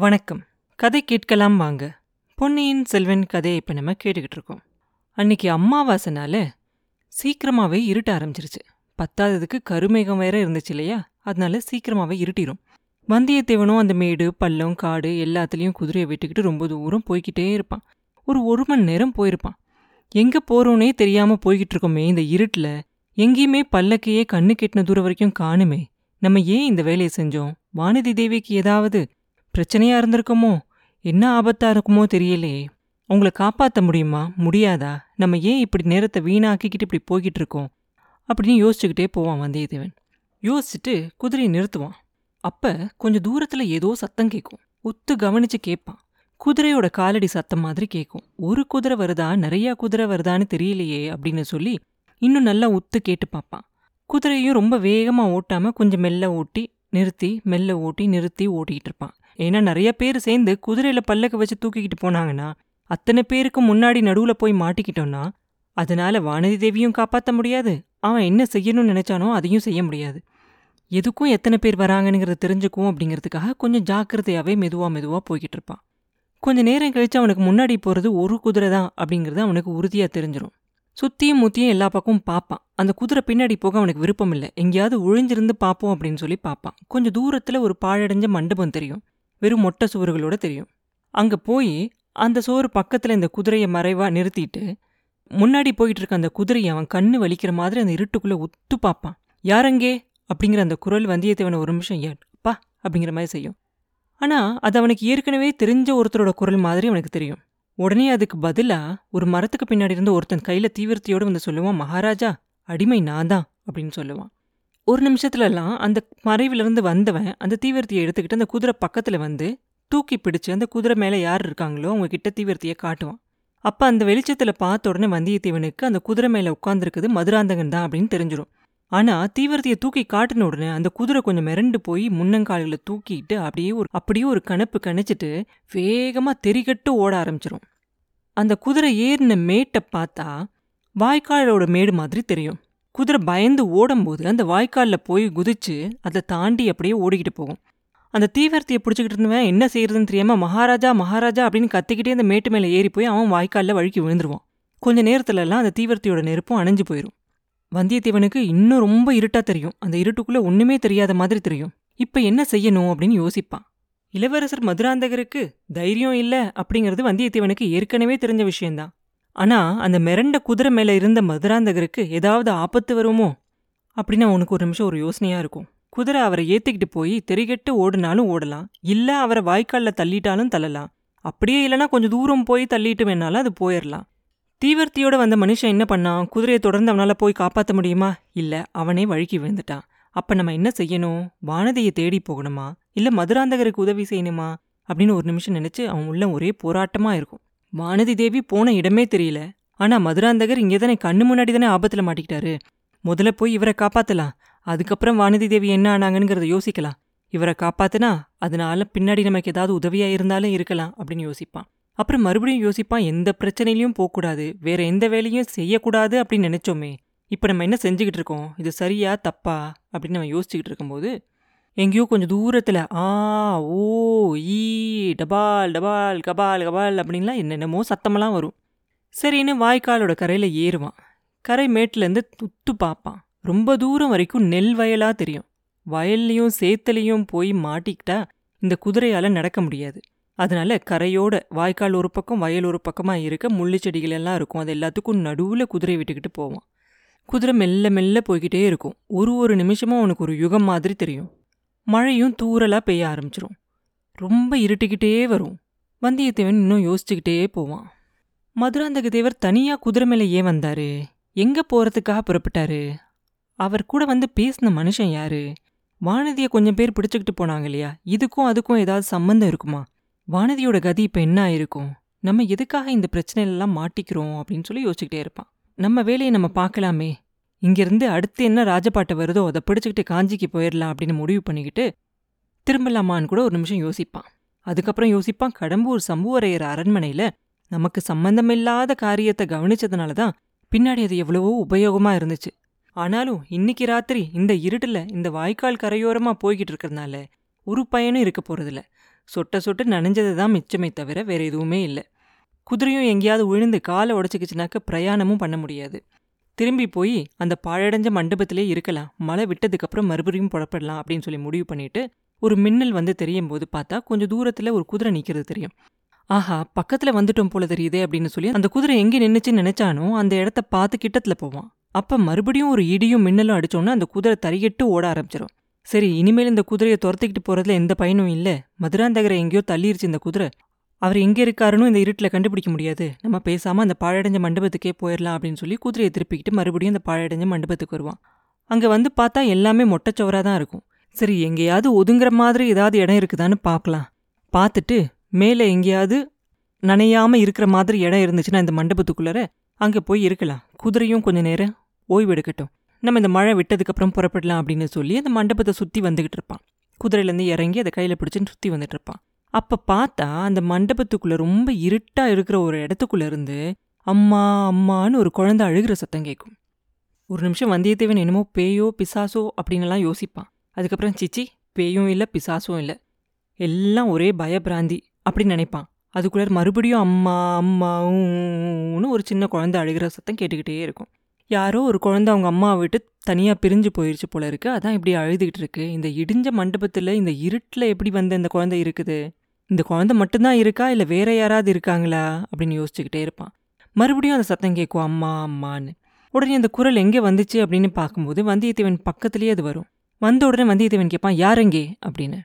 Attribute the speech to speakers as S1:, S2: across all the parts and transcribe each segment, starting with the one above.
S1: வணக்கம். கதை கேட்கலாம் வாங்க. பொன்னியின் செல்வன் கதையை இப்போ நம்ம கேட்டுக்கிட்டு இருக்கோம். அன்னைக்கு அம்மாவாசைனால சீக்கிரமாவே இருட்ட ஆரம்பிச்சிருச்சு. பத்தாததுக்கு கருமேகம் வேற இருந்துச்சு இல்லையா? அதனால சீக்கிரமாவே இருட்டிரும். வந்தியத்தேவனும் அந்த மேடு பள்ளம் காடு எல்லாத்துலேயும் குதிரையை விட்டுக்கிட்டு ரொம்ப தூரம் போய்கிட்டே இருப்பான். ஒரு ஒரு மணி நேரம் போயிருப்பான். எங்கே போகிறோன்னே தெரியாமல் போய்கிட்டு இருக்கோமே இந்த இருட்டில். எங்கேயுமே பல்லக்கையே கண்ணு கெட்டின தூரம் வரைக்கும் காணுமே. நம்ம ஏன் இந்த வேலையை செஞ்சோம்? வானதி தேவிக்கு ஏதாவது பிரச்சனையா இருந்திருக்குமோ? என்ன ஆபத்தா இருக்குமோ தெரியலையே உங்களை காப்பாற்ற முடியுமா? முடியாதா? நம்ம ஏன் இப்படி நேரத்தை வீணாக்கிக்கிட்டு இப்படி போய்கிட்டு இருக்கோம் அப்படின்னு யோசிச்சுக்கிட்டே போவான் வந்தியத்தேவன். யோசிச்சுட்டு குதிரையை நிறுத்துவான். அப்ப கொஞ்சம் தூரத்துல ஏதோ சத்தம் கேட்கும். உத்து கவனிச்சு கேட்பான். குதிரையோட காலடி சத்தம் மாதிரி கேட்கும். ஒரு குதிரை வருதா? நிறையா குதிரை வருதான்னு தெரியலையே அப்படின்னு சொல்லி இன்னும் நல்லா உத்து கேட்டு பார்ப்பான். குதிரையும் ரொம்ப வேகமா ஓட்டாம கொஞ்சம் மெல்ல ஓட்டி நிறுத்தி மெல்ல ஓட்டி நிறுத்தி ஓட்டிகிட்டு இருப்பான். ஏன்னா நிறைய பேர் சேர்ந்து குதிரையில பல்லக்கு வச்சு தூக்கிக்கிட்டு போனாங்கன்னா அத்தனை பேருக்கு முன்னாடி நடுவுல போய் மாட்டிக்கிட்டோம்னா அதனால வானதி தேவியும் காப்பாற்ற முடியாது. அவன் என்ன செய்யணும்னு நினைச்சானோ அதையும் செய்ய முடியாது. எதுக்கும் எத்தனை பேர் வராங்கனுங்கிறத தெரிஞ்சுக்குவோம் அப்படிங்கிறதுக்காக கொஞ்சம் ஜாக்கிரதையாவே மெதுவா மெதுவா போய்கிட்டு இருப்பான். கொஞ்ச நேரம் கழிச்சு அவனுக்கு முன்னாடி போறது ஒரு குதிரை தான் அப்படிங்கிறது அவனுக்கு உறுதியா தெரிஞ்சிடும் சுத்தியும் முத்தியும் எல்லா பக்கமும் பார்ப்பான் அந்த குதிரை பின்னாடி போக அவனுக்கு விருப்பம் இல்லை. எங்கேயாவது ஒழிஞ்சிருந்து பார்ப்போம் அப்படின்னு சொல்லி பார்ப்பான் கொஞ்சம் தூரத்துல ஒரு பாழடைஞ்ச மண்டபம் தெரியும். வெறும் மொட்டை சுவர்களோட தெரியும். அங்க போய் அந்த சோறு பக்கத்துல இந்த குதிரையை மறைவா நிறுத்திட்டு முன்னாடி போயிட்டு இருக்க அந்த குதிரையை அவன் கண்ணு வலிக்கிற மாதிரி அந்த இருட்டுக்குள்ள உத்து பார்ப்பான் யாரங்கே? அப்படிங்கிற அந்த குரல் வந்தியத்தேவனை ஒரு நிமிஷம் ஏன் அப்பா அப்படிங்கிற மாதிரி செய்யும். ஆனா அது அவனுக்கு ஏற்கனவே தெரிஞ்ச ஒருத்தரோட குரல் மாதிரி அவனுக்கு தெரியும். உடனே அதுக்கு பதிலா ஒரு மரத்துக்கு பின்னாடி இருந்து ஒருத்தன் கையில தீவிரத்தையோட வந்து சொல்லுவான் மகாராஜா அடிமை நான் தான் அப்படின்னு சொல்லுவான். ஒரு நிமிஷத்துலலாம் அந்த மறைவிலிருந்து வந்தவன் அந்த தீவிரத்தையை எடுத்துக்கிட்டு அந்த குதிரை பக்கத்துல வந்து தூக்கி பிடிச்சு அந்த குதிரை மேல யார் இருக்காங்களோ அவங்க கிட்ட தீவிரத்தையை காட்டுவான். அப்ப அந்த வெளிச்சத்துல பார்த்த உடனே வந்தியத்தேவனுக்கு அந்த குதிரை மேல உட்காந்துருக்குது மதுராந்தகன் தான் அப்படின்னு தெரிஞ்சிடும் ஆனா தீவிரத்தையை தூக்கி காட்டின உடனே அந்த குதிரை கொஞ்சம் மிரண்டு போய் முன்னங்காலில் தூக்கிட்டு அப்படியே ஒரு அப்படியே ஒரு கணப்பு கணிச்சிட்டு வேகமா தெரிகட்டு ஓட ஆரம்பிச்சிரும். அந்த குதிரை ஏறின மேட்டை பார்த்தா வாய்க்காலோட மேடு மாதிரி தெரியும். குதிரை பயந்து ஓடும்போது அந்த வாய்க்காலில் போய் குதிச்சு அதை தாண்டி அப்படியே ஓடிக்கிட்டு போகும். அந்த தீவிரத்தையை பிடிச்சிக்கிட்டு இருந்தவன் என்ன செய்யறதுன்னு தெரியாம மகாராஜா மகாராஜா அப்படின்னு கத்திக்கிட்டே அந்த மேட்டு மேலே ஏறி போய் அவன் வாய்க்காலில் வழுக்கி விழுந்துருவான். கொஞ்ச நேரத்துலலாம் அந்த தீவிரத்தையோட நெருப்பும் அணைஞ்சு போயிடும் வந்தியத்தேவனுக்கு இன்னும் ரொம்ப இருட்டா தெரியும். அந்த இருட்டுக்குள்ள ஒண்ணுமே தெரியாத மாதிரி தெரியும். இப்ப என்ன செய்யணும் அப்படின்னு யோசிப்பான். இளவரசர் மதுராந்தகருக்கு தைரியம் இல்ல அப்படிங்கிறது வந்தியத்தேவனுக்கு ஏற்கனவே தெரிஞ்ச விஷயம்தான். ஆனா அந்த மிரண்ட குதிரை மேல இருந்த மதுராந்தகருக்கு ஏதாவது ஆபத்து வருமோ? அப்படின்னு அவனுக்கு ஒரு நிமிஷம் ஒரு யோசனையா இருக்கும். குதிரை அவரை ஏத்திக்கிட்டு போய் தெரிகட்டு ஓடுனாலும் ஓடலாம். இல்ல அவரை வாய்க்கால்ல தள்ளிட்டாலும் தள்ளலாம். அப்படியே இல்லைனா கொஞ்சம் தூரம் போய் தள்ளிட்டு வேணாலும் அது போயிடலாம் தீவிரத்தியோட வந்த மனுஷன் என்ன பண்ணான்? குதிரையை தொடர்ந்து அவனால போய் காப்பாற்ற முடியுமா? இல்ல அவனே வழுக்கி விழுந்துட்டான். அப்ப நம்ம என்ன செய்யணும்? வானதியை தேடி போகணுமா? இல்ல மதுராந்தகருக்கு உதவி செய்யணுமா? அப்படின்னு ஒரு நிமிஷம் நினைச்சு அவன் உள்ள ஒரே போராட்டமா இருக்கும். வானதி தேவி போன இடமே தெரியல. ஆனா மதுராந்தகர் இங்கே தானே கண்ணு முன்னாடி தானே ஆபத்துல மாட்டிக்கிட்டாரு. முதல்ல போய் இவரை காப்பாத்தலாம். அதுக்கப்புறம் வானதி தேவி என்ன ஆனாங்கங்கிறத யோசிக்கலாம். இவரை காப்பாத்துனா அதனால பின்னாடி நமக்கு ஏதாவது உதவியா இருந்தாலும் இருக்கலாம் அப்படின்னு யோசிப்பான். அப்புறம் மறுபடியும் யோசிப்பான் எந்த பிரச்சனையிலையும் போகக்கூடாது. வேற எந்த வேலையும் செய்யக்கூடாது அப்படின்னு நினைச்சோமே. இப்போ நம்ம என்ன செஞ்சுக்கிட்டு இருக்கோம்? இது சரியா தப்பா? அப்படின்னு நம்ம யோசிச்சுக்கிட்டு இருக்கும்போது எங்கேயோ கொஞ்சம் தூரத்தில் ஆ ஓ ஈ டபால் டபால் கபால் கபால் அப்படின்லாம் என்னென்னமோ சத்தமெல்லாம் வரும். சரின்னு வாய்க்காலோட கரையில் ஏறுவான். கரை மேட்டிலேருந்து துத்து பார்ப்பான். ரொம்ப தூரம் வரைக்கும் நெல் வயலாக தெரியும். வயல்லையும் சேத்துலையும் போய் மாட்டிக்கிட்டா இந்த குதிரையால் நடக்க முடியாது. அதனால கரையோட வாய்க்கால் ஒரு பக்கம் வயல் ஒரு பக்கமாக இருக்க முள்ளு செடிகள் எல்லாம் இருக்கும். அது எல்லாத்துக்கும் நடுவில் குதிரை விட்டுக்கிட்டு போவான். குதிரை மெல்ல மெல்ல போய்கிட்டே இருக்கும். ஒரு ஒரு நிமிஷமும் அவனுக்கு ஒரு யுகம் மாதிரி தெரியும். மழையும் தூரலாக பெய்ய ஆரம்பிச்சிரும். ரொம்ப இருட்டிக்கிட்டே வரும். வந்தியத்தேவன் இன்னும் யோசிச்சுக்கிட்டே போவான். மதுராந்தக தேவர் தனியாக குதிரை மேலே ஏன் வந்தாரு? எங்கே போகிறதுக்காக புறப்பட்டாரு? அவர் கூட வந்து பேசின மனுஷன் யாரு? வானதியை கொஞ்சம் பேர் பிடிச்சிக்கிட்டு போனாங்க இல்லையா? இதுக்கும் அதுக்கும் ஏதாவது சம்மந்தம் இருக்குமா? வானதியோட கதி இப்போ என்ன ஆயிருக்கும்? நம்ம எதுக்காக இந்த பிரச்சனையிலலாம் மாட்டிக்கிறோம் அப்படின்னு சொல்லி யோசிச்சுக்கிட்டே இருப்பான். நம்ம வேலையை நம்ம பார்க்கலாமே. இங்கிருந்து அடுத்து என்ன ராஜபாட்டை வருதோ அதை பிடிச்சிக்கிட்டு காஞ்சிக்கு போயிடலாம் அப்படின்னு முடிவு பண்ணிக்கிட்டு திரும்பலாமான்னு கூட ஒரு நிமிஷம் யோசிப்பான். அதுக்கப்புறம் யோசிப்பான் கடம்பூர் சம்புவரையர் அரண்மனையில் நமக்கு சம்பந்தமில்லாத காரியத்தை கவனிச்சதுனால தான் பின்னாடி அது எவ்வளவோ உபயோகமாக இருந்துச்சு. ஆனாலும் இன்னைக்கு ராத்திரி இந்த இருட்டில் இந்த வாய்க்கால் கரையோரமாக போய்கிட்டு இருக்கிறதுனால ஒரு பயனும் இருக்க போகிறதில்ல சொட்ட சொட்டு நனைஞ்சது தான் மிச்சமே தவிர வேறு எதுவுமே இல்லை. குதிரையும் எங்கேயாவது விழுந்து காலை உடச்சிக்கிச்சுனாக்க பிரயாணமும் பண்ண முடியாது. திரும்பி போய் அந்த பாழடைஞ்ச மண்டபத்திலே இருக்கலாம். மழை விட்டதுக்கப்புறம் மறுபடியும் புறப்படலாம் அப்படின்னு சொல்லி முடிவு பண்ணிட்டு ஒரு மின்னல் வந்து தெரியும் போது பார்த்தா கொஞ்சம் தூரத்தில் ஒரு குதிரை நிற்கிறது தெரியும். ஆஹா பக்கத்தில் வந்துட்டோம் போல தெரியுதே அப்படின்னு சொல்லி அந்த குதிரை எங்கே நின்றுச்சுன்னு நினச்சானோ அந்த இடத்த பார்த்து கிட்டத்தில் போவான். அப்போ மறுபடியும் ஒரு இடியும் மின்னலும் அடிச்சோன்னா அந்த குதிரை தறியிட்டு ஓட ஆரம்பிச்சிடும் சரி இனிமேல் இந்த குதிரையை துரத்திக்கிட்டு போகிறதுல எந்த பயனும் இல்லை. மதுராந்தகரை எங்கேயோ தள்ளிருச்சு இந்த குதிரை. அவர் எங்கே இருக்காருன்னு இந்த இருட்டில் கண்டுபிடிக்க முடியாது. நம்ம பேசாமல் அந்த பாழடைஞ்ச மண்டபத்துக்கே போயிடலாம் அப்படின்னு சொல்லி குதிரையை திருப்பிக்கிட்டு மறுபடியும் அந்த பாழடைஞ்ச மண்டபத்துக்கு வருவான். அங்கே வந்து பார்த்தா எல்லாமே மொட்டைச்சவராக தான் இருக்கும். சரி எங்கேயாவது ஒதுங்குற மாதிரி ஏதாவது இடம் இருக்குதான்னு பார்க்கலாம். பார்த்துட்டு மேலே எங்கேயாவது நனையாமல் இருக்கிற மாதிரி இடம் இருந்துச்சுன்னா இந்த மண்டபத்துக்குள்ளார அங்கே போய் இருக்கலாம். குதிரையும் கொஞ்சம் நேரம் ஓய்வு எடுக்கட்டும். நம்ம இந்த மழை விட்டதுக்கப்புறம் புறப்படலாம் அப்படின்னு சொல்லி அந்த மண்டபத்தை சுற்றி வந்துக்கிட்டு இருப்பான். குதிரையிலேருந்து இறங்கி அதை கையில் பிடிச்சின்னு சுற்றி வந்துட்டு இருப்பான். அப்போ பார்த்தா அந்த மண்டபத்துக்குள்ளே ரொம்ப இருட்டாக இருக்கிற ஒரு இடத்துக்குள்ள இருந்து அம்மா அம்மான்னு ஒரு குழந்தை அழுகிற சத்தம் கேட்கும் ஒரு நிமிஷம் வந்தியத்தேவன் என்னமோ பேயோ பிசாசோ அப்படின்லாம் யோசிப்பான். அதுக்கப்புறம் சிச்சி பேயும் இல்லை பிசாசும் இல்லை. எல்லாம் ஒரே பயபிராந்தி அப்படின்னு நினைப்பான். அதுக்குள்ளே மறுபடியும் அம்மா அம்மாவும்னு ஒரு சின்ன குழந்தை அழுகிற சத்தம் கேட்டுக்கிட்டே இருக்கும். யாரோ ஒரு குழந்தை அவங்க அம்மாவை விட்டு தனியாக பிரிஞ்சு போயிடுச்சு போல இருக்கு. அதான் இப்படி அழுதுகிட்டு இருக்கு. இந்த இடிஞ்ச மண்டபத்தில் இந்த இருட்டில் எப்படி வந்து இந்த குழந்தை இருக்குது? இந்த குழந்தை மட்டும்தான் இருக்கா? இல்லை வேற யாராவது இருக்காங்களா? அப்படின்னு யோசிச்சுக்கிட்டே இருப்பான். மறுபடியும் அந்த சத்தம் கேட்கும் அம்மா அம்மான்னு. உடனே அந்த குரல் எங்கே வந்துச்சு அப்படின்னு பார்க்கும்போது வந்தியத்தேவன் பக்கத்துலேயே அது வரும். வந்த உடனே வந்தியத்தேவன் கேட்பான் யாரெங்கே அப்படின்னு.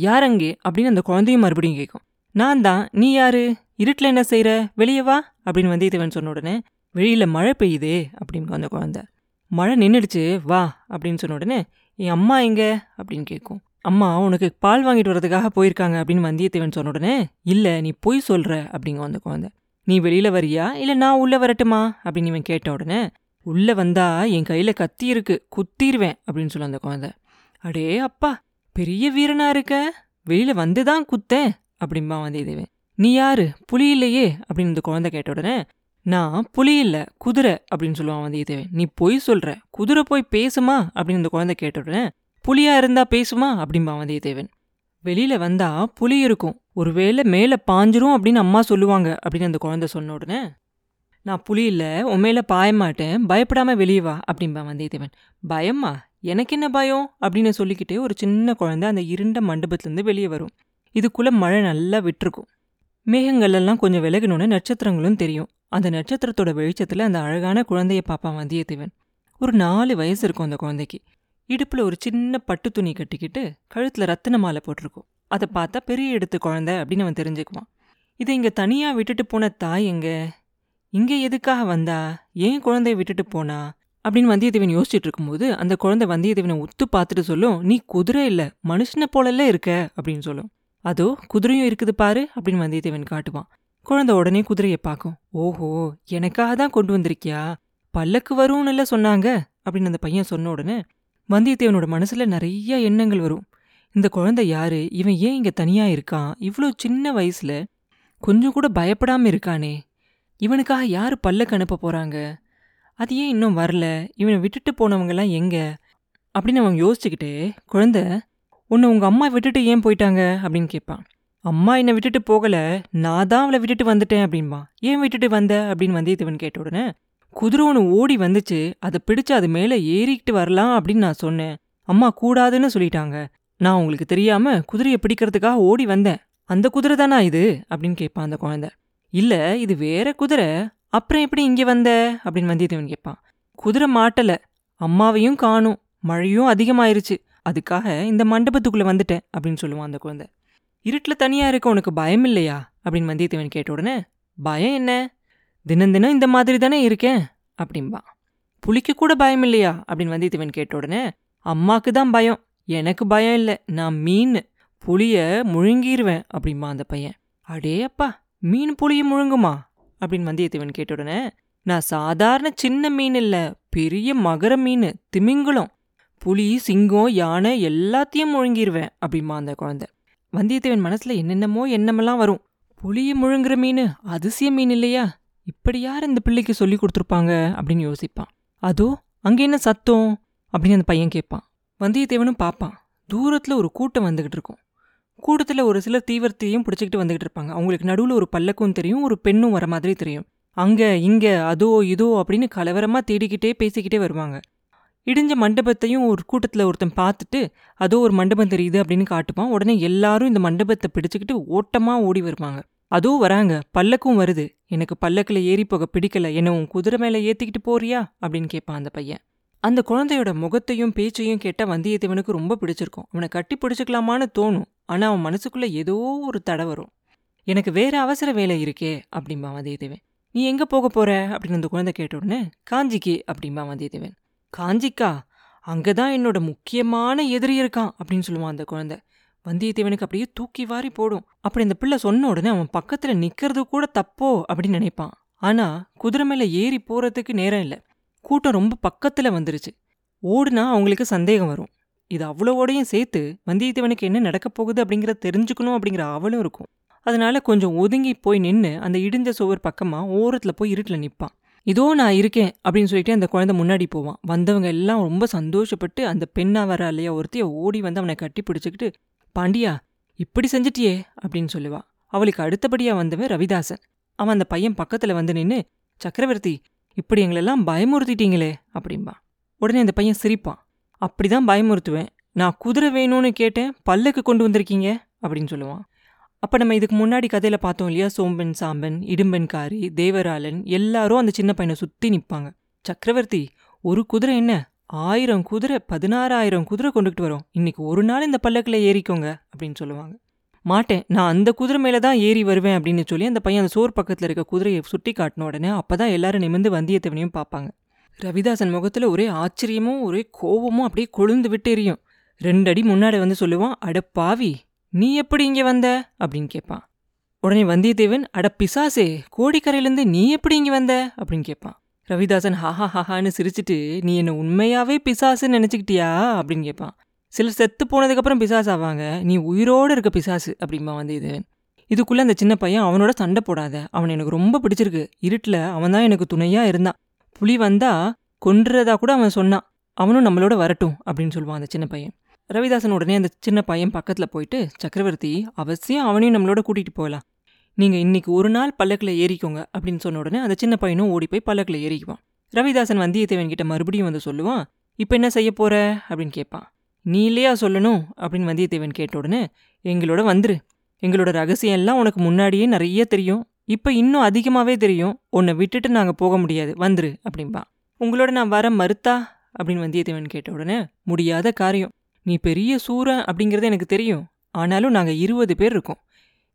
S1: யாரெங்கே அப்படின்னு அந்த குழந்தையும் மறுபடியும் கேட்கும். நான் தான். நீ யாரு? இருட்டில் என்ன செய்கிற வெளியே வா. அப்படின்னு வந்தியத்தேவன் சொன்ன உடனே வெளியில் மழை பெய்யுதே அப்படின்னு அந்த குழந்தை. மழை நின்றுடுச்சு வா அப்படின்னு சொன்ன உடனே என் அம்மா எங்கே? அப்படின்னு கேட்கும். அம்மா உனக்கு பால் வாங்கிட்டு வரதுக்காக போயிருக்காங்க அப்படின்னு வந்தியத்தேவன் சொன்ன உடனே இல்லை நீ பொய் சொல்கிற அப்படிங்க அந்த குழந்தை. நீ வெளியில் வரியா? இல்லை நான் உள்ளே வரட்டுமா? அப்படின்னு இவன் கேட்ட உடனே உள்ளே வந்தா என் கையில் கத்தி இருக்கு குத்திடுவேன் அப்படின்னு சொல்ல அந்த குழந்தை. அடே அப்பா பெரிய வீரனா இருக்க? வெளியில் வந்து தான் குத்தேன் அப்படின்பா வந்தியத்தேவன். நீ யாரு? புலி இல்லையே? அப்படின்னு இந்த குழந்தை கேட்ட உடனே நான் புலி இல்லை குதிரை அப்படின்னு சொல்லுவான் வந்தியத்தேவன். நீ பொய் சொல்கிற குதிரை போய் பேசுமா? அப்படின்னு இந்த குழந்தை கேட்ட உடனே புலியா இருந்தா பேசுமா? அப்படிம்பா வந்தியத்தேவன். வெளியில வந்தா புலி இருக்கும். ஒருவேளை மேலே பாஞ்சிரும் அப்படின்னு அம்மா சொல்லுவாங்க அப்படின்னு அந்த குழந்தை சொன்ன உடனே. நான் புலியில் உன் மேலே பாய மாட்டேன் வெளியே வா அப்படின்பா வந்தியத்தேவன். பயமா எனக்கு என்ன பயம்? அப்படின்னு சொல்லிக்கிட்டே ஒரு சின்ன குழந்தை அந்த இருண்ட மண்டபத்துலேருந்து வெளியே வரும். இதுக்குள்ளே மழை நல்லா விட்டுருக்கும். மேகங்கள் எல்லாம் கொஞ்சம் விலகினோன்னு நட்சத்திரங்களும் தெரியும். அந்த நட்சத்திரத்தோட வெளிச்சத்தில் அந்த அழகான குழந்தைய பார்ப்பான் வந்தியத்தேவன். ஒரு நாலு வயசு இருக்கும் அந்த குழந்தைக்கு. இடுப்பில் ஒரு சின்ன பட்டு துணி கட்டிக்கிட்டு கழுத்தில் ரத்தின மாலை போட்டிருக்கும். அதை பார்த்தா பெரிய இடத்து குழந்தை அப்படின்னு அவன் தெரிஞ்சுக்குவான். இதை இங்கே தனியாக விட்டுட்டு போன தாய் எங்கே? இங்கே எதுக்காக வந்தா? ஏன் குழந்தைய விட்டுட்டு போனா? அப்படின்னு வந்தியத்தேவன் யோசிச்சுட்டு இருக்கும்போது அந்த குழந்தை வந்தியத்தேவனை உத்து பார்த்துட்டு சொல்லும் நீ குதிரை இல்லை மனுஷனை போலல்ல இருக்க அப்படின்னு சொல்லும். அதோ குதிரையும் இருக்குது பாரு அப்படின்னு வந்தியத்தேவன் காட்டுவான். குழந்தை உடனே குதிரையை பார்க்கும். ஓஹோ எனக்காக தான் கொண்டு வந்திருக்கியா? பல்லக்கு வரும்னு சொன்னாங்க அப்படின்னு அந்த பையன் சொன்ன உடனே வந்தியத்தேவனோட மனசில் நிறைய எண்ணங்கள் வரும். இந்த குழந்தை யாரு? இவன் ஏன் இங்கே தனியாக இருக்கான்? இவ்வளோ சின்ன வயசில் கொஞ்சம் கூட பயப்படாமல் இருக்கானே. இவனுக்காக யார் பல்லக்கு அனுப்ப போகிறாங்க அது ஏன் இன்னும் வரல? இவனை விட்டுட்டு போனவங்கெல்லாம் எங்கே? அப்படின்னு அவன் யோசிச்சுக்கிட்டே குழந்த உன்னை உங்கள் அம்மா விட்டுட்டு ஏன் போயிட்டாங்க? அப்படின்னு கேட்பான். அம்மா என்னை விட்டுட்டு போகலை. நான் தான் அவளை விட்டுட்டு வந்துட்டேன் அப்படின்பா. ஏன் விட்டுட்டு வந்த? அப்படின்னு வந்தியத்தேவன் கேட்ட உடனே குதிரை ஒன்று ஓடி வந்துச்சு. அதை பிடிச்சு அது மேலே ஏறிக்கிட்டு வரலாம் அப்படின்னு நான் சொன்னேன். அம்மா கூடாதுன்னு சொல்லிட்டாங்க. நான் உங்களுக்கு தெரியாம குதிரையை பிடிக்கிறதுக்காக ஓடி வந்தேன். அந்த குதிரை தானா இது? அப்படின்னு கேட்பான் அந்த குழந்தை. இல்ல இது வேற குதிரை. அப்புறம் எப்படி இங்கே வந்த? அப்படின்னு வந்தியத்தேவன் கேட்பான். குதிரை மாட்டல. அம்மாவையும் காணும். மழையும் அதிகமாயிருச்சு. அதுக்காக இந்த மண்டபத்துக்குள்ள வந்துட்டேன் அப்படின்னு சொல்லுவான் அந்த குழந்தை. இருட்டில் தனியா இருக்க உனக்கு பயம் இல்லையா அப்படின்னு வந்தியத்தேவன் கேட்ட உடனே பயம் என்ன? தினம் தினம் இந்த மாதிரி தானே இருக்கேன்? அப்படின்பா புளிக்கு கூட பயம் இல்லையா? அப்படின்னு வந்தியத்தேவன் கேட்ட உடனே அம்மாக்கு தான் பயம். எனக்கு பயம் இல்லை. நான் மீன். புளிய முழுங்கிருவேன் அப்படின்பா அந்த பையன். அடே அப்பா மீன் புளிய முழுங்குமா? அப்படின்னு வந்தியத்தேவன் கேட்ட உடனே நான் சாதாரண சின்ன மீன் இல்லை. பெரிய மகர மீன் திமிங்குளம். புலி சிங்கம் யானை எல்லாத்தையும் முழுங்கிருவேன் அப்படிமா அந்த குழந்தை. வந்தியத்தேவன் மனசுல என்னென்னமோ எண்ணமெல்லாம் வரும். புளிய முழுங்குற மீன் அதிசய மீன் இல்லையா? இப்படி யார் இந்த பிள்ளைக்கு சொல்லி கொடுத்துருப்பாங்க அப்படின்னு யோசிப்பான். அதோ அங்கே என்ன சத்தம்? அப்படின்னு அந்த பையன் கேட்பான். வந்தியத்தேவனும் பார்ப்பான். தூரத்தில் ஒரு கூட்டம் வந்துக்கிட்டு இருக்கும். கூட்டத்தில் ஒரு சிலர் தீவிரத்தையும் பிடிச்சிக்கிட்டு வந்துகிட்டு இருப்பாங்க. அவங்களுக்கு நடுவில் ஒரு பல்லக்கும் தெரியும் ஒரு பெண்ணும் வர மாதிரி தெரியும். அங்கே இங்கே அதோ இதோ அப்படின்னு கலவரமாக தேடிக்கிட்டே பேசிக்கிட்டே வருவாங்க. இடிஞ்ச மண்டபத்தையும் ஒரு கூட்டத்தில் ஒருத்தன் பார்த்துட்டு அதோ ஒரு மண்டபம் தெரியுது அப்படின்னு காட்டுப்பான் உடனே எல்லாரும் இந்த மண்டபத்தை பிடிச்சிக்கிட்டு ஓட்டமாக ஓடி வருவாங்க. அதோ வராங்க. பல்லக்கும் வருது. எனக்கு பல்லக்கில் ஏறி போக பிடிக்கல. என்ன உன் குதிரை மேலே ஏற்றிக்கிட்டு போறியா? அப்படின்னு கேட்பான் அந்த பையன். அந்த குழந்தையோட முகத்தையும் பேச்சையும் கேட்ட வந்தியத்தேவனுக்கு ரொம்ப பிடிச்சிருக்கும். அவனை கட்டி பிடிச்சிக்கலாமான்னு தோணும். ஆனால் அவன் மனசுக்குள்ளே ஏதோ ஒரு தடை வரும். எனக்கு வேற அவசர வேலை இருக்கே அப்படிம்பா வந்தியத்தேவன். நீ எங்கே போக போற? அப்படின்னு அந்த குழந்தை கேட்ட உடனே காஞ்சிக்கு அப்படிம்பா வந்தியத்தேவன். காஞ்சிக்கா? அங்கே தான் என்னோட முக்கியமான எதிரி இருக்கான் அப்படின்னு சொல்லுவான் அந்த குழந்தை. வந்தியத்தேவனுக்கு அப்படியே தூக்கி வாரி போடும். அப்படி அந்த பிள்ளை சொன்ன உடனே அவன் பக்கத்தில் நிற்கிறது கூட தப்போ அப்படின்னு நினைப்பான். ஆனால் குதிரை மேலே ஏறி போறதுக்கு நேரம் இல்லை. கூட்டம் ரொம்ப பக்கத்தில் வந்துருச்சு. ஓடுனா அவங்களுக்கு சந்தேகம் வரும். இது அவ்வளவோடையும் சேர்த்து வந்தியத்தேவனுக்கு என்ன நடக்கப் போகுது அப்படிங்கிறத தெரிஞ்சுக்கணும் அப்படிங்கிற அவளும் இருக்கும். அதனால கொஞ்சம் ஒதுங்கி போய் நின்று அந்த இடிஞ்ச சுவர் பக்கமாக ஓரத்தில் போய் இருட்டில் நிற்பான் இதோ நான் இருக்கேன் அப்படின்னு சொல்லிட்டு அந்த குழந்தை முன்னாடி போவான். வந்தவங்க எல்லாம் ரொம்ப சந்தோஷப்பட்டு அந்த பெண்ணா வர இல்லையா ஒருத்தைய ஓடி வந்து அவனை கட்டி பிடிச்சிக்கிட்டு பாண்டியா இப்படி செஞ்சிட்டியே அப்படின்னு சொல்லுவா. அவளுக்கு அடுத்தபடியா வந்தவன் ரவிதாசன். அவன் அந்த பையன் பக்கத்துல வந்து நின்று சக்கரவர்த்தி இப்படி எங்களெல்லாம் பயமுறுத்திட்டீங்களே அப்படின்பா உடனே அந்த பையன் சிரிப்பான். அப்படிதான் பயமுறுத்துவேன். நான் குதிரை வேணும்னு கேட்டேன் பல்லுக்கு கொண்டு வந்திருக்கீங்க அப்படின்னு சொல்லுவான். அப்போ நம்ம இதுக்கு முன்னாடி கதையில் பார்த்தோம் இல்லையா சோம்பன் சாம்பன் இடும்பன்காரி தேவராளன் எல்லாரும் அந்த சின்ன பையனை சுற்றி நிற்பாங்க சக்கரவர்த்தி ஒரு குதிரை என்ன? ஆயிரம் குதிரை பதினாறாயிரம் குதிரை கொண்டுகிட்டு வரோம். இன்னைக்கு ஒரு நாள் இந்த பல்லக்கில் ஏறிக்கோங்க அப்படின்னு சொல்லுவாங்க. மாட்டேன். நான் அந்த குதிரை மேலே தான் ஏறி வருவேன் அப்படின்னு சொல்லி அந்த பையன் அந்த சோர் பக்கத்தில் இருக்க குதிரையை சுட்டி காட்டின உடனே அப்போ தான் எல்லாரும் நிமிந்து வந்தியத்தேவனையும் பார்ப்பாங்க. ரவிதாசன் முகத்தில் ஒரே ஆச்சரியமும் ஒரே கோபமும் அப்படியே கொழுந்து விட்டு எரியும் ரெண்டு அடி முன்னாடி வந்து சொல்லுவான் அட பாவி நீ எப்படி இங்கே வந்த? அப்படின்னு கேட்பான் உடனே வந்தியத்தேவன் அட பிசாசே கோடிக்கரையிலேருந்து நீ எப்படி இங்கே வந்த? அப்படின்னு கேட்பான் ரவிதாசன் ஹாஹா ஹாஹான்னு சிரிச்சிட்டு நீ என்னை உண்மையாவே பிசாசுன்னு நினச்சிக்கிட்டியா? அப்படின்னு கேட்பான் சிலர் செத்து போனதுக்கப்புறம் பிசாசு ஆவாங்க. நீ உயிரோடு இருக்க பிசாசு அப்படிம்பா இது. இதுக்குள்ளே அந்த சின்ன பையன் அவனோட சண்டை போடாத. அவன் எனக்கு ரொம்ப பிடிச்சிருக்கு. இருட்டில் அவன் தான் எனக்கு துணையாக இருந்தான். புலி வந்தா கொன்றதா கூட அவன் சொன்னான். அவனும் நம்மளோட வரட்டும் அப்படின்னு சொல்லுவான் அந்த சின்ன பையன். ரவிதாசன் உடனே அந்த சின்ன பையன் பக்கத்தில் போயிட்டு சக்கரவர்த்தி அவசியம் அவனையும் நம்மளோட கூட்டிகிட்டு போகலாம். நீங்கள் இன்னைக்கு ஒரு நாள் பல்லக்கில் ஏறிக்கோங்க அப்படின்னு சொன்ன உடனே அந்த சின்ன பையனும் ஓடி போய் பல்லக்கில் ஏறிக்குவான். ரவிதாசன் வந்தியத்தேவன் கிட்ட மறுபடியும் வந்து சொல்லுவான் இப்போ என்ன செய்ய போகிற அப்படின்னு கேட்பான். நீ இல்லையா சொல்லணும்? அப்படின்னு வந்தியத்தேவன் கேட்ட உடனே எங்களோட வந்துரு. எங்களோட ரகசியம் எல்லாம் உனக்கு முன்னாடியே நிறைய தெரியும். இப்போ இன்னும் அதிகமாகவே தெரியும். உன்னை விட்டுட்டு நாங்கள் போக முடியாது. வந்துரு அப்படின்பா உங்களோட நான் வர மறுத்தா? அப்படின்னு வந்தியத்தேவன் கேட்ட உடனே முடியாத காரியம். நீ பெரிய சூரன் அப்படிங்கிறது எனக்கு தெரியும். ஆனாலும் நாங்கள் இருபது பேர் இருக்கோம்.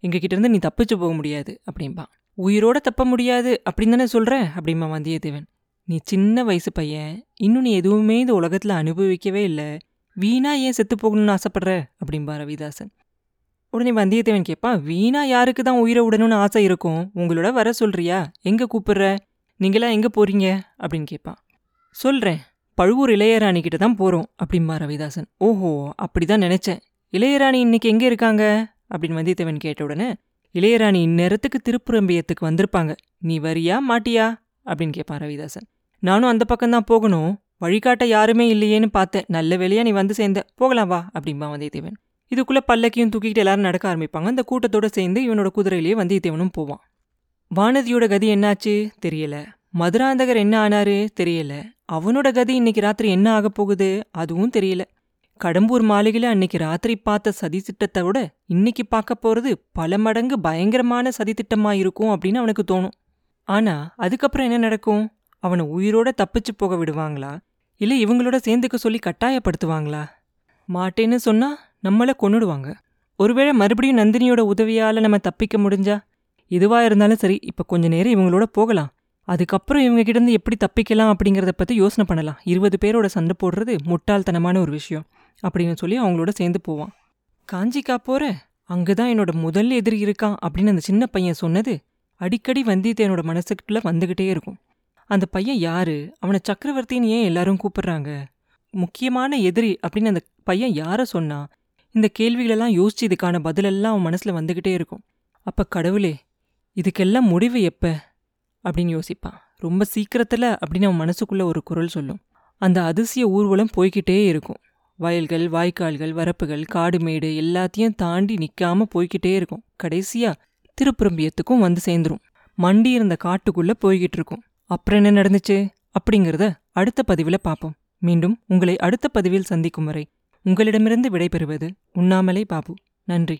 S1: எங்ககிட்ட இருந்து நீ தப்பிச்சு போக முடியாது அப்படிம்பான் உயிரோட தப்ப முடியாது அப்படின்னு தானே சொல்கிற அப்படிமா வந்தியத்தேவன். நீ சின்ன வயசு பையன் இன்னும் நீ எதுவுமே இந்த உலகத்தில் அனுபவிக்கவே இல்லை. வீணா ஏன் செத்து போகணும்னு ஆசைப்படுற? அப்படின்பா ரவிதாசன். உடனே வந்தியத்தேவன் கேட்பான் வீணா யாருக்கு தான் உயிரை விடணும்னு ஆசை இருக்கும்? உங்களோட வர சொல்றியா? எங்கே கூப்பிடுற? நீங்களாம் எங்கே போறீங்க? அப்படின்னு கேட்பான் சொல்கிறேன் பழுவூர் இளையராணி கிட்ட தான் போகிறோம் அப்படிம்பா ரவிதாசன். ஓஹோ அப்படி தான் நினச்சேன். இளையராணி இன்னைக்கு எங்கே இருக்காங்க? அப்படின்னு வந்தியத்தேவன் கேட்ட உடனே இளையராணி இந்நேரத்துக்கு திருப்புரம்பியத்துக்கு வந்திருப்பாங்க. நீ வரியா மாட்டியா? அப்படின்னு கேட்பான் ரவிதாசன். நானும் அந்த பக்கம்தான் போகணும். வழிகாட்ட யாருமே இல்லையேன்னு பார்த்தேன். நல்ல வேலையா நீ வந்து சேர்ந்த. போகலாம் வா அப்படிம்பா வந்தியத்தேவன் இதுக்குள்ளே பல்லக்கியும் தூக்கிட்டு எல்லாரும் நடக்க ஆரம்பிப்பாங்க. அந்த கூட்டத்தோட சேர்ந்து இவனோட குதிரையிலேயே வந்தியத்தேவனும் போவான். வானதியோட கதி என்னாச்சு? தெரியல. மதுராந்தகர் என்ன ஆனாரு? தெரியல. அவனோட கதி இன்னைக்கு ராத்திரி என்ன ஆக போகுது? அதுவும் தெரியல. கடம்பூர் மாளிகையில் அன்னைக்கு ராத்திரி பார்த்த சதி திட்டத்தை விட இன்னைக்கு பார்க்க போறது பல மடங்கு பயங்கரமான சதி திட்டமா இருக்கும் அப்படின்னு அவனுக்கு தோணும். ஆனா அதுக்கப்புறம் என்ன நடக்கும்? அவனை உயிரோட தப்பிச்சு போக விடுவாங்களா? இல்லை இவங்களோட சேர்ந்துக்க சொல்லி கட்டாயப்படுத்துவாங்களா? மாட்டேன்னு சொன்னா நம்மள கொன்னுடுவாங்க. ஒருவேளை மறுபடியும் நந்தினியோட உதவியால நம்ம தப்பிக்க முடிஞ்சா? எதுவா இருந்தாலும் சரி இப்ப கொஞ்ச நேரம் இவங்களோட போகலாம். அதுக்கப்புறம் இவங்க கிட்ட இருந்து எப்படி தப்பிக்கலாம் அப்படிங்கிறத பத்தி யோசனை பண்ணலாம். இருபது பேரோட சண்டை போடுறது முட்டாள்தனமான ஒரு விஷயம். அப்படின்னு சொல்லி அவங்களோட சேர்ந்து போவான். காஞ்சிக்கா போற? அங்கதான் என்னோட முதல் எதிரி இருக்கான் அப்படின்னு அந்த சின்ன பையன் சொன்னது அடிக்கடி வந்தியத்தேனோட மனசுக்குள்ள வந்துகிட்டே இருக்கும். அந்த பையன் யாரு? அவனை சக்கரவர்த்தின்னு ஏன் எல்லாரும் கூப்பிடுறாங்க? முக்கியமான எதிரி அப்படின்னு அந்த பையன் யாரை சொன்னா இந்த கேள்விகளெல்லாம் யோசிச்சு இதுக்கான பதிலெல்லாம் அவன் மனசில் வந்துகிட்டே இருக்கும். அப்போ கடவுளே இதுக்கெல்லாம் முடிவு எப்போ? அப்படின்னு யோசிப்பான். ரொம்ப சீக்கிரத்துல அப்படின்னு அவன் மனசுக்குள்ள ஒரு குரல் சொல்லும். அந்த அதிசய ஊர்வலம் போய்கிட்டே இருக்கும். வயல்கள் வாய்க்கால்கள் வரப்புகள் காடு மேடு எல்லாத்தையும் தாண்டி நிற்காம போய்கிட்டே இருக்கும். கடைசியா திருப்புரம்பியத்துக்கும் வந்து சேர்ந்துரும். மண்டி இருந்த காட்டுக்குள்ள போய்கிட்டு இருக்கும். அப்புறம் என்ன நடந்துச்சு? அப்படிங்கிறத அடுத்த பதிவில் பார்ப்போம் மீண்டும் உங்களை அடுத்த பதிவில் சந்திக்கும் வரை உங்களிடமிருந்து விடைபெறுவது உண்ணாமலே பாபு. நன்றி.